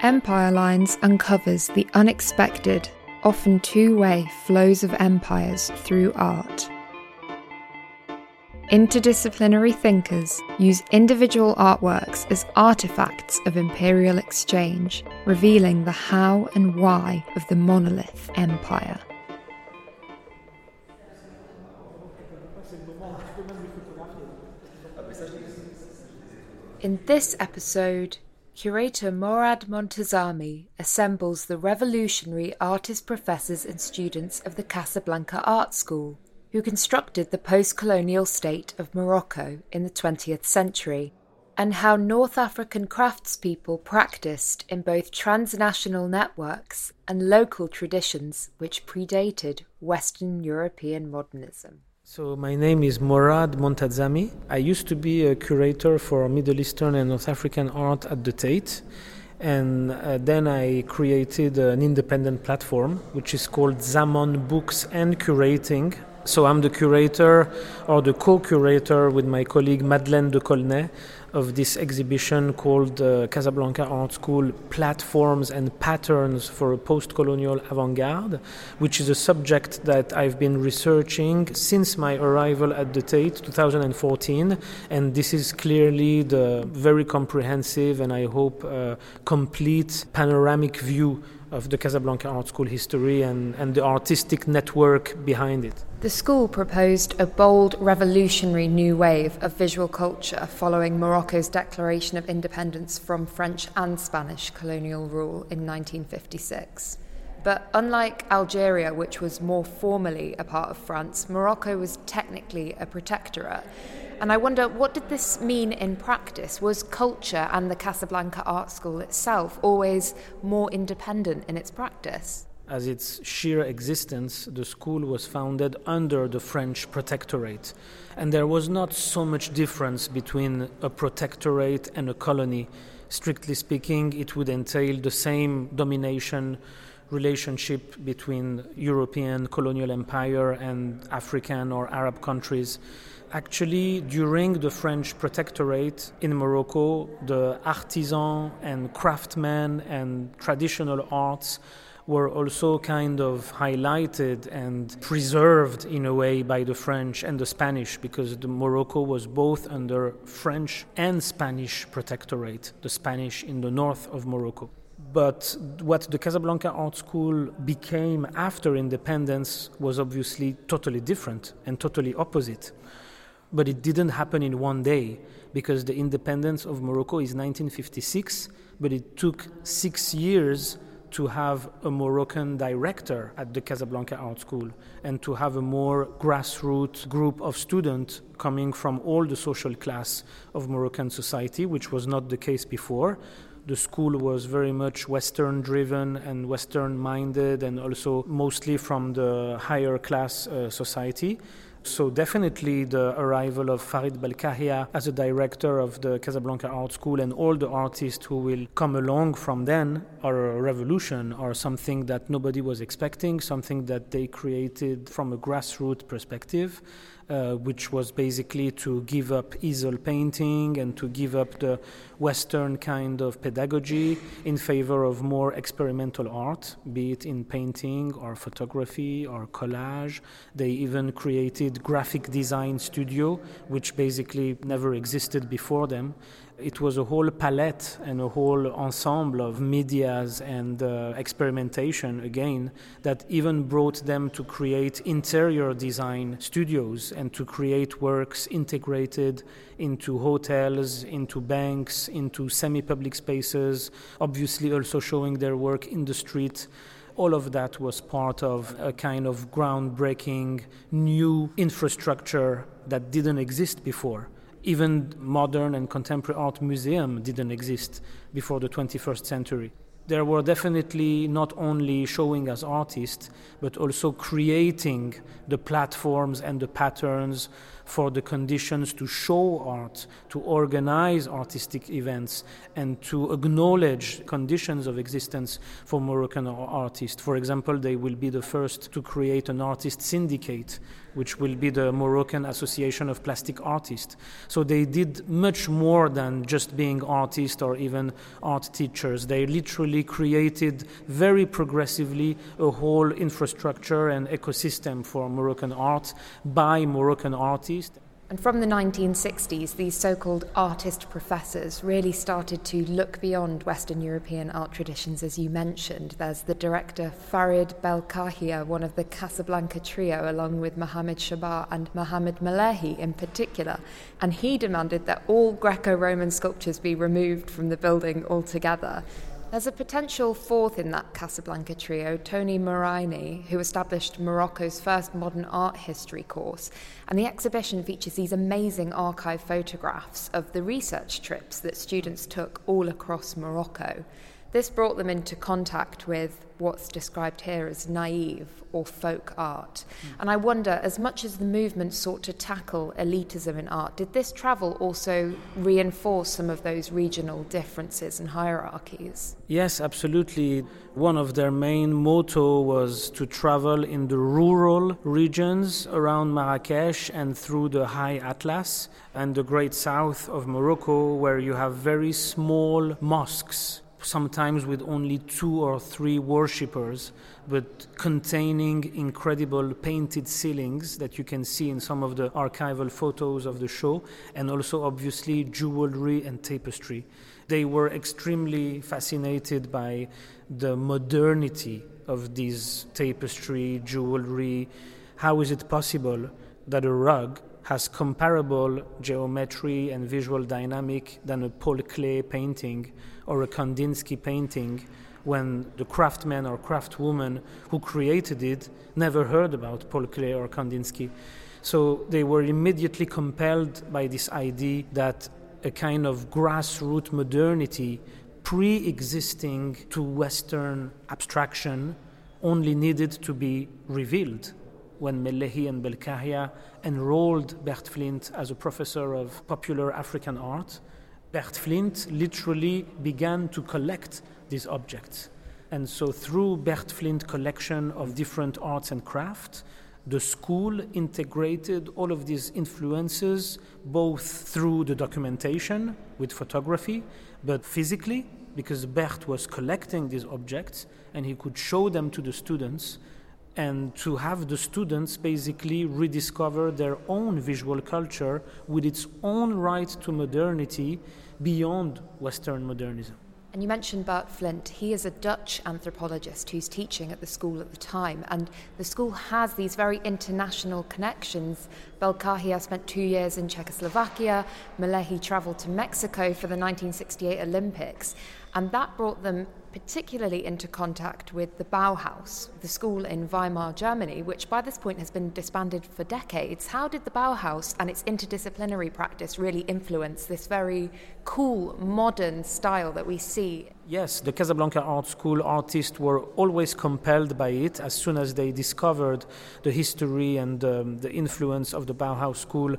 Empire Lines uncovers the unexpected, often two way flows of empires through art. Interdisciplinary thinkers use individual artworks as artifacts of imperial exchange, revealing the how and why of the monolith empire. In this episode, curator Morad Montazami assembles the revolutionary artist professors and students of the Casablanca Art School, who constructed the post colonial state of Morocco in the 20th century, and how North African craftspeople practiced in both transnational networks and local traditions which predated Western European modernism. So, my name is Morad Montazami. I used to be a curator for Middle Eastern and North African art at the Tate. And uh, then I created an independent platform which is called Zaman Books and Curating. So, I'm the curator or the co curator with my colleague Madeleine de Colnet of this exhibition called uh, Casablanca Art School Platforms and Patterns for a Post Colonial Avant Garde, which is a subject that I've been researching since my arrival at the Tate 2014. And this is clearly the very comprehensive and I hope uh, complete panoramic view of the Casablanca Art School history and, and the artistic network behind it. The school proposed a bold, revolutionary new wave of visual culture following Morocco's declaration of independence from French and Spanish colonial rule in 1956. But unlike Algeria, which was more formally a part of France, Morocco was technically a protectorate. And I wonder, what did this mean in practice? Was culture and the Casablanca Art School itself always more independent in its practice? as its sheer existence, the school was founded under the French protectorate. And there was not so much difference between a protectorate and a colony. Strictly speaking, it would entail the same domination relationship between European colonial empire and African or Arab countries. Actually, during the French protectorate in Morocco, the artisan and craftsmen and traditional arts were also kind of highlighted and preserved in a way by the French and the Spanish because Morocco was both under French and Spanish protectorate, the Spanish in the north of Morocco. But what the Casablanca Art School became after independence was obviously totally different and totally opposite. But it didn't happen in one day because the independence of Morocco is 1956, but it took six years to have a Moroccan director at the Casablanca Art School and to have a more grassroots group of students coming from all the social class of Moroccan society, which was not the case before. The school was very much Western driven and Western minded, and also mostly from the higher class uh, society. So definitely the arrival of Farid Belkahia as a director of the Casablanca Art School and all the artists who will come along from then are a revolution or something that nobody was expecting, something that they created from a grassroots perspective uh, which was basically to give up easel painting and to give up the Western kind of pedagogy in favor of more experimental art, be it in painting or photography or collage. They even created graphic design studio, which basically never existed before them. It was a whole palette and a whole ensemble of medias and uh, experimentation again that even brought them to create interior design studios and to create works integrated into hotels, into banks, into semi public spaces, obviously also showing their work in the street all of that was part of a kind of groundbreaking new infrastructure that didn't exist before even modern and contemporary art museum didn't exist before the 21st century. There were definitely not only showing as artists, but also creating the platforms and the patterns for the conditions to show art, to organize artistic events, and to acknowledge conditions of existence for Moroccan artists. For example, they will be the first to create an artist syndicate which will be the Moroccan Association of Plastic Artists. So they did much more than just being artists or even art teachers. They literally created very progressively a whole infrastructure and ecosystem for Moroccan art by Moroccan artists. And from the 1960s, these so called artist professors really started to look beyond Western European art traditions, as you mentioned. There's the director Farid Belkahia, one of the Casablanca trio, along with Mohamed Chabâa and Mohamed Melehi in particular. And he demanded that all Greco Roman sculptures be removed from the building altogether. There's a potential fourth in that Casablanca trio, Toni Maraini, who established Morocco's first modern art history course. And the exhibition features these amazing archive photographs of the research trips that students took all across Morocco. This brought them into contact with what's described here as naive or folk art. Mm. And I wonder, as much as the movement sought to tackle elitism in art, did this travel also reinforce some of those regional differences and hierarchies? Yes, absolutely. One of their main motto was to travel in the rural regions around Marrakesh and through the High Atlas and the great south of Morocco, where you have very small mosques sometimes with only two or three worshippers, but containing incredible painted ceilings that you can see in some of the archival photos of the show, and also obviously jewelry and tapestry. They were extremely fascinated by the modernity of these tapestry, jewelry. How is it possible that a rug has comparable geometry and visual dynamic than a Paul Klee painting? or a Kandinsky painting when the craftsman or craftwoman who created it never heard about Paul Klee or Kandinsky. So they were immediately compelled by this idea that a kind of grassroots modernity pre existing to Western abstraction only needed to be revealed when Melehi and Belkahia enrolled Bert Flint as a professor of popular African art Bert Flint literally began to collect these objects. And so, through Bert Flint collection of different arts and crafts, the school integrated all of these influences both through the documentation with photography, but physically, because Bert was collecting these objects and he could show them to the students and to have the students basically rediscover their own visual culture with its own right to modernity beyond Western modernism. And you mentioned Bert Flint. He is a Dutch anthropologist who's teaching at the school at the time. And the school has these very international connections. Belkahia spent two years in Czechoslovakia. Melehi traveled to Mexico for the 1968 Olympics. And that brought them particularly into contact with the Bauhaus, the school in Weimar, Germany, which by this point has been disbanded for decades. How did the Bauhaus and its interdisciplinary practice really influence this very cool, modern style that we see? Yes, the Casablanca Art School artists were always compelled by it as soon as they discovered the history and um, the influence of the Bauhaus school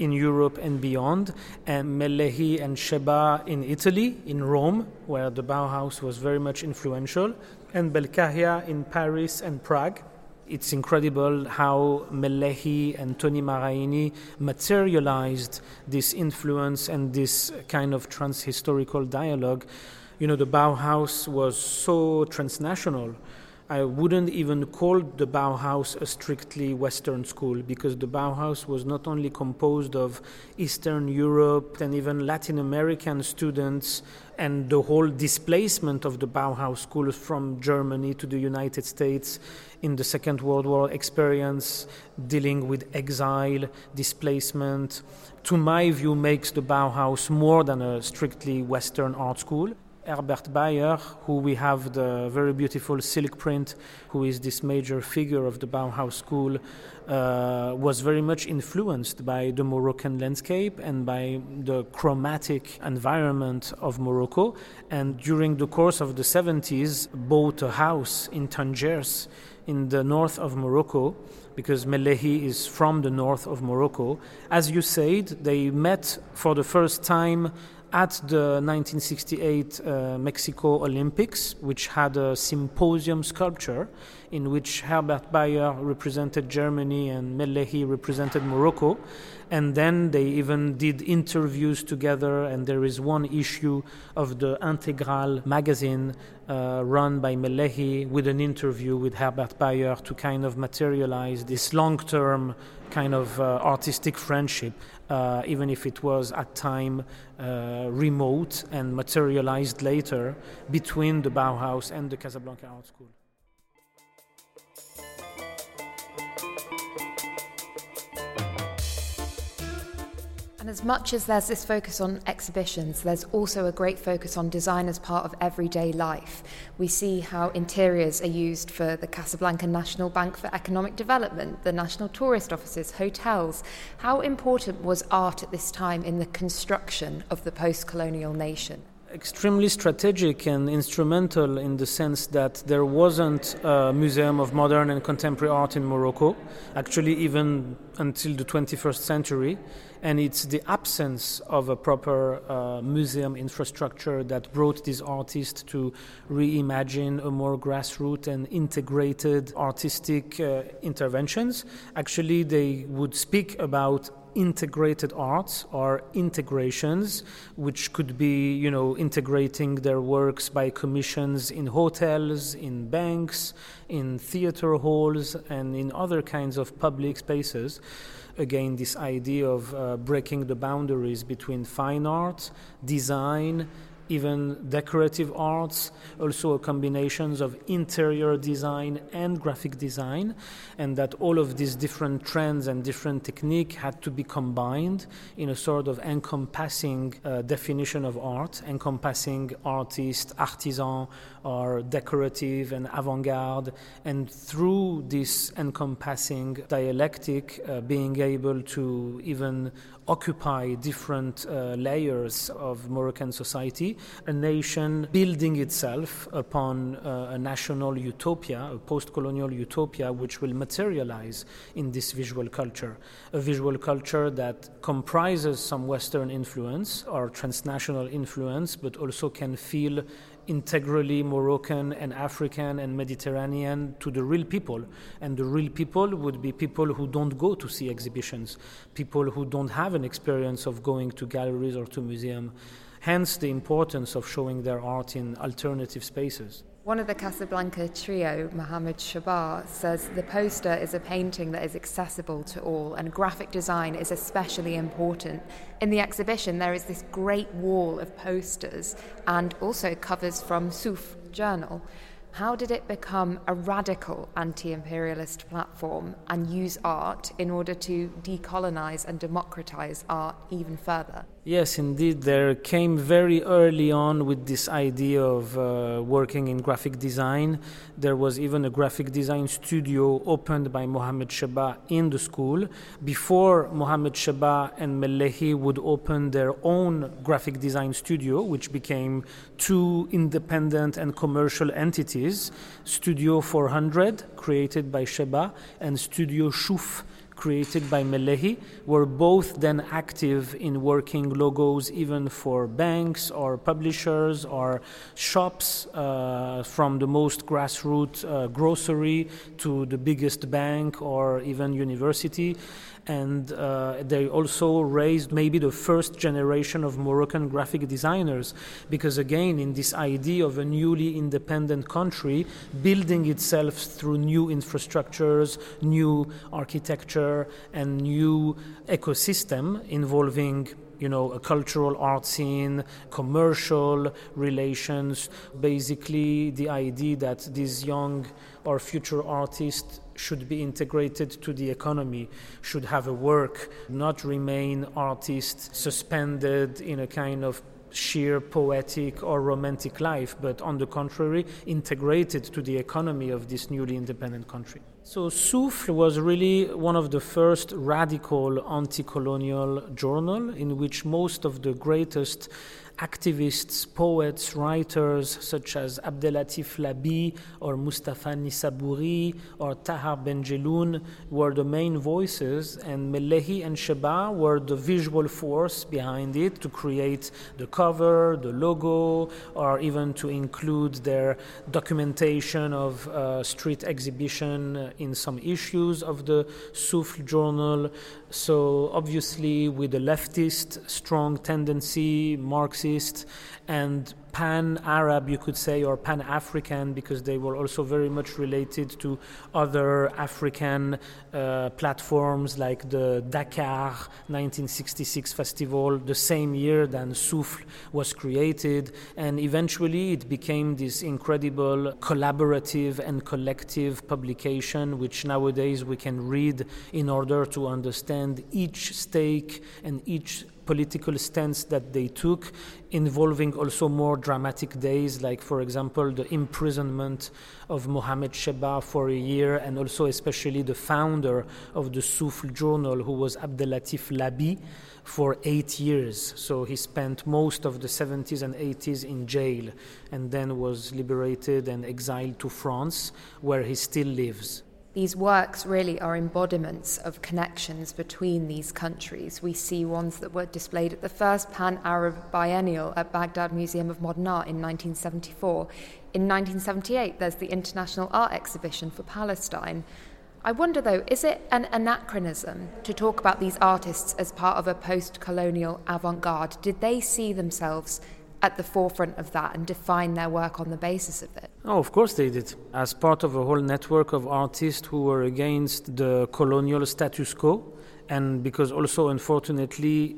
in Europe and beyond, and Melehi and Chabâa in Italy, in Rome, where the Bauhaus was very much influential, and Belkahia in Paris and Prague. It's incredible how Melehi and Toni Maraini materialized this influence and this kind of transhistorical dialogue. You know, the Bauhaus was so transnational I wouldn't even call the Bauhaus a strictly Western school because the Bauhaus was not only composed of Eastern Europe and even Latin American students, and the whole displacement of the Bauhaus schools from Germany to the United States in the Second World War experience, dealing with exile, displacement, to my view, makes the Bauhaus more than a strictly Western art school Herbert Bayer, who we have the very beautiful silk print, who is this major figure of the Bauhaus school, uh, was very much influenced by the Moroccan landscape and by the chromatic environment of Morocco. And during the course of the 70s, bought a house in Tangiers in the north of Morocco because Melehi is from the north of Morocco. As you said, they met for the first time at the 1968 uh, Mexico Olympics, which had a symposium sculpture in which Herbert Bayer represented Germany and Melehi represented Morocco. And then they even did interviews together, and there is one issue of the Integral magazine uh, run by Melehi with an interview with Herbert Bayer to kind of materialize this long term kind of uh, artistic friendship, uh, even if it was at time uh, remote and materialized later between the Bauhaus and the Casablanca Art School. And as much as there's this focus on exhibitions, there's also a great focus on design as part of everyday life. We see how interiors are used for the Casablanca National Bank for Economic Development, the National Tourist Offices, hotels. How important was art at this time in the construction of the post colonial nation? Extremely strategic and instrumental in the sense that there wasn't a museum of modern and contemporary art in Morocco, actually, even until the 21st century. And it's the absence of a proper uh, museum infrastructure that brought these artists to reimagine a more grassroots and integrated artistic uh, interventions. Actually, they would speak about integrated arts or integrations, which could be, you know, integrating their works by commissions in hotels, in banks, in theater halls, and in other kinds of public spaces. Again, this idea of uh, breaking the boundaries between fine art, design, even decorative arts, also combinations of interior design and graphic design, and that all of these different trends and different technique had to be combined in a sort of encompassing uh, definition of art, encompassing artist, artisan, or decorative and avant-garde, and through this encompassing dialectic, uh, being able to even occupy different uh, layers of Moroccan society, a nation building itself upon uh, a national utopia, a post colonial utopia, which will materialize in this visual culture. A visual culture that comprises some Western influence or transnational influence, but also can feel integrally Moroccan and African and Mediterranean to the real people. And the real people would be people who don't go to see exhibitions, people who don't have an experience of going to galleries or to museums. Hence the importance of showing their art in alternative spaces. One of the Casablanca trio, Mohamed Chabâa, says the poster is a painting that is accessible to all and graphic design is especially important. In the exhibition, there is this great wall of posters and also covers from Souffle journal. How did it become a radical anti imperialist platform and use art in order to decolonize and democratize art even further? Yes, indeed. There came very early on with this idea of uh, working in graphic design. There was even a graphic design studio opened by Mohamed Chabâa in the school. Before Mohamed Chabâa and Melehi would open their own graphic design studio, which became two independent and commercial entities Studio 400, created by Chabâa, and Studio Shuf, created by Melehi were both then active in working logos even for banks or publishers or shops uh, from the most grassroots uh, grocery to the biggest bank or even university and uh, they also raised maybe the first generation of Moroccan graphic designers because again in this idea of a newly independent country building itself through new infrastructures new architecture and new ecosystem involving you know, a cultural art scene, commercial relations, basically the idea that these young or future artists should be integrated to the economy, should have a work, not remain artists suspended in a kind of sheer poetic or romantic life, but on the contrary, integrated to the economy of this newly independent country. So, Souffle was really one of the first radical anti colonial journal in which most of the greatest activists, poets, writers such as Abdellatif Laâbi or Mostafa Nissaboury or Tahar Ben Jelloun were the main voices, and Melehi and Chabâa were the visual force behind it to create the cover, the logo, or even to include their documentation of uh, street exhibition in some issues of the Souffle journal. So, obviously, with a leftist strong tendency, Marxist, and pan Arab, you could say, or pan African, because they were also very much related to other African uh, platforms like the Dakar 1966 festival, the same year that Souffle was created. And eventually it became this incredible collaborative and collective publication, which nowadays we can read in order to understand each stake and each political stance that they took, involving also more dramatic days, like, for example, the imprisonment of Mohamed Chabâa for a year, and also, especially, the founder of the Souffle Journal, who was Abdellatif Laâbi, for eight years. So he spent most of the 70s and 80s in jail and then was liberated and exiled to France, where he still lives. These works really are embodiments of connections between these countries. We see ones that were displayed at the first Pan Arab Biennial at Baghdad Museum of Modern Art in 1974. In 1978, there's the International Art Exhibition for Palestine. I wonder, though, is it an anachronism to talk about these artists as part of a post colonial avant garde? Did they see themselves at the forefront of that and define their work on the basis of it? Oh, of course they did. As part of a whole network of artists who were against the colonial status quo, and because also, unfortunately,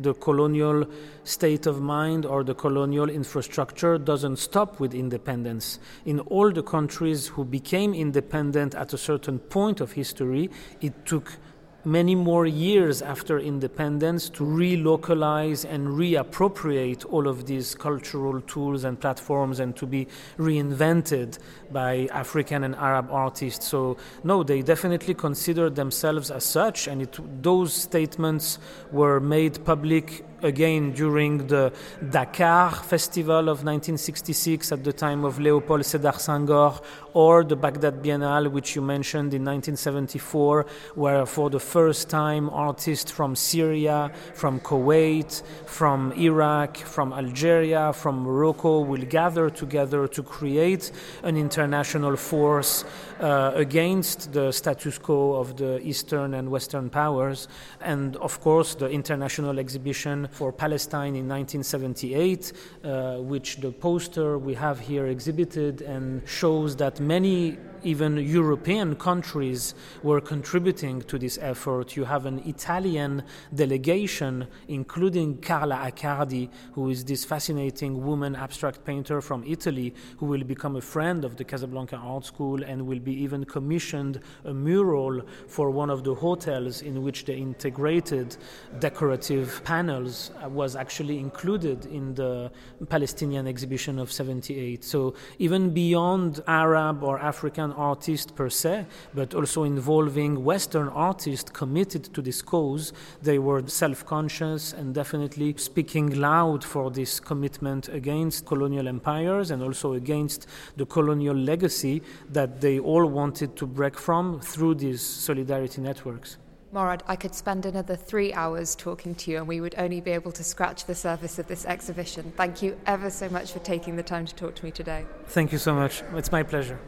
the colonial state of mind or the colonial infrastructure doesn't stop with independence. In all the countries who became independent at a certain point of history, it took many more years after independence to relocalize and reappropriate all of these cultural tools and platforms and to be reinvented by African and Arab artists. So, no, they definitely considered themselves as such, and it, those statements were made public again during the Dakar Festival of 1966 at the time of Leopold Sedar Senghor, or the Baghdad Biennale, which you mentioned in 1974, where for the first time artists from Syria, from Kuwait, from Iraq, from Algeria, from Morocco will gather together to create an international force uh, against the status quo of the Eastern and Western powers. And of course, the international exhibition for Palestine in 1978, uh, which the poster we have here exhibited and shows that many even European countries were contributing to this effort. You have an Italian delegation, including Carla Accardi, who is this fascinating woman abstract painter from Italy, who will become a friend of the Casablanca Art School and will be even commissioned a mural for one of the hotels in which the integrated decorative panels uh, was actually included in the Palestinian exhibition of 78. So even beyond Arab or African artists per se, but also involving Western artists committed to this cause. They were self conscious and definitely speaking loud for this commitment against colonial empires and also against the colonial legacy that they all wanted to break from through these solidarity networks. Morad, I could spend another three hours talking to you and we would only be able to scratch the surface of this exhibition. Thank you ever so much for taking the time to talk to me today. Thank you so much. It's my pleasure.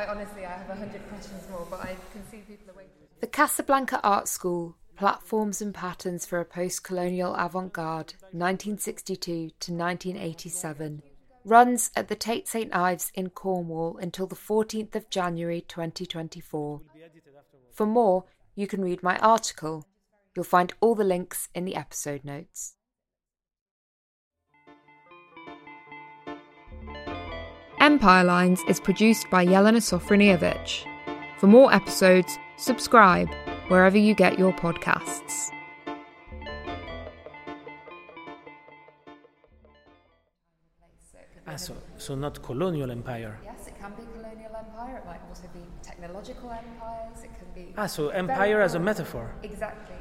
I honestly, I have a hundred questions more, but I can see people are waiting. The Casablanca Art School, Platforms and Patterns for a Post-Colonial Avant-Garde, 1962 to 1987, runs at the Tate St Ives in Cornwall until the 14th of January 2024. For more, you can read my article. You'll find all the links in the episode notes. Empire Lines is produced by Jelena Sofronijevic. For more episodes, subscribe wherever you get your podcasts. Ah, so, so not colonial empire. Yes, it can be colonial empire. It might also be technological empires. It can be. Ah, so empire as a metaphor. Exactly.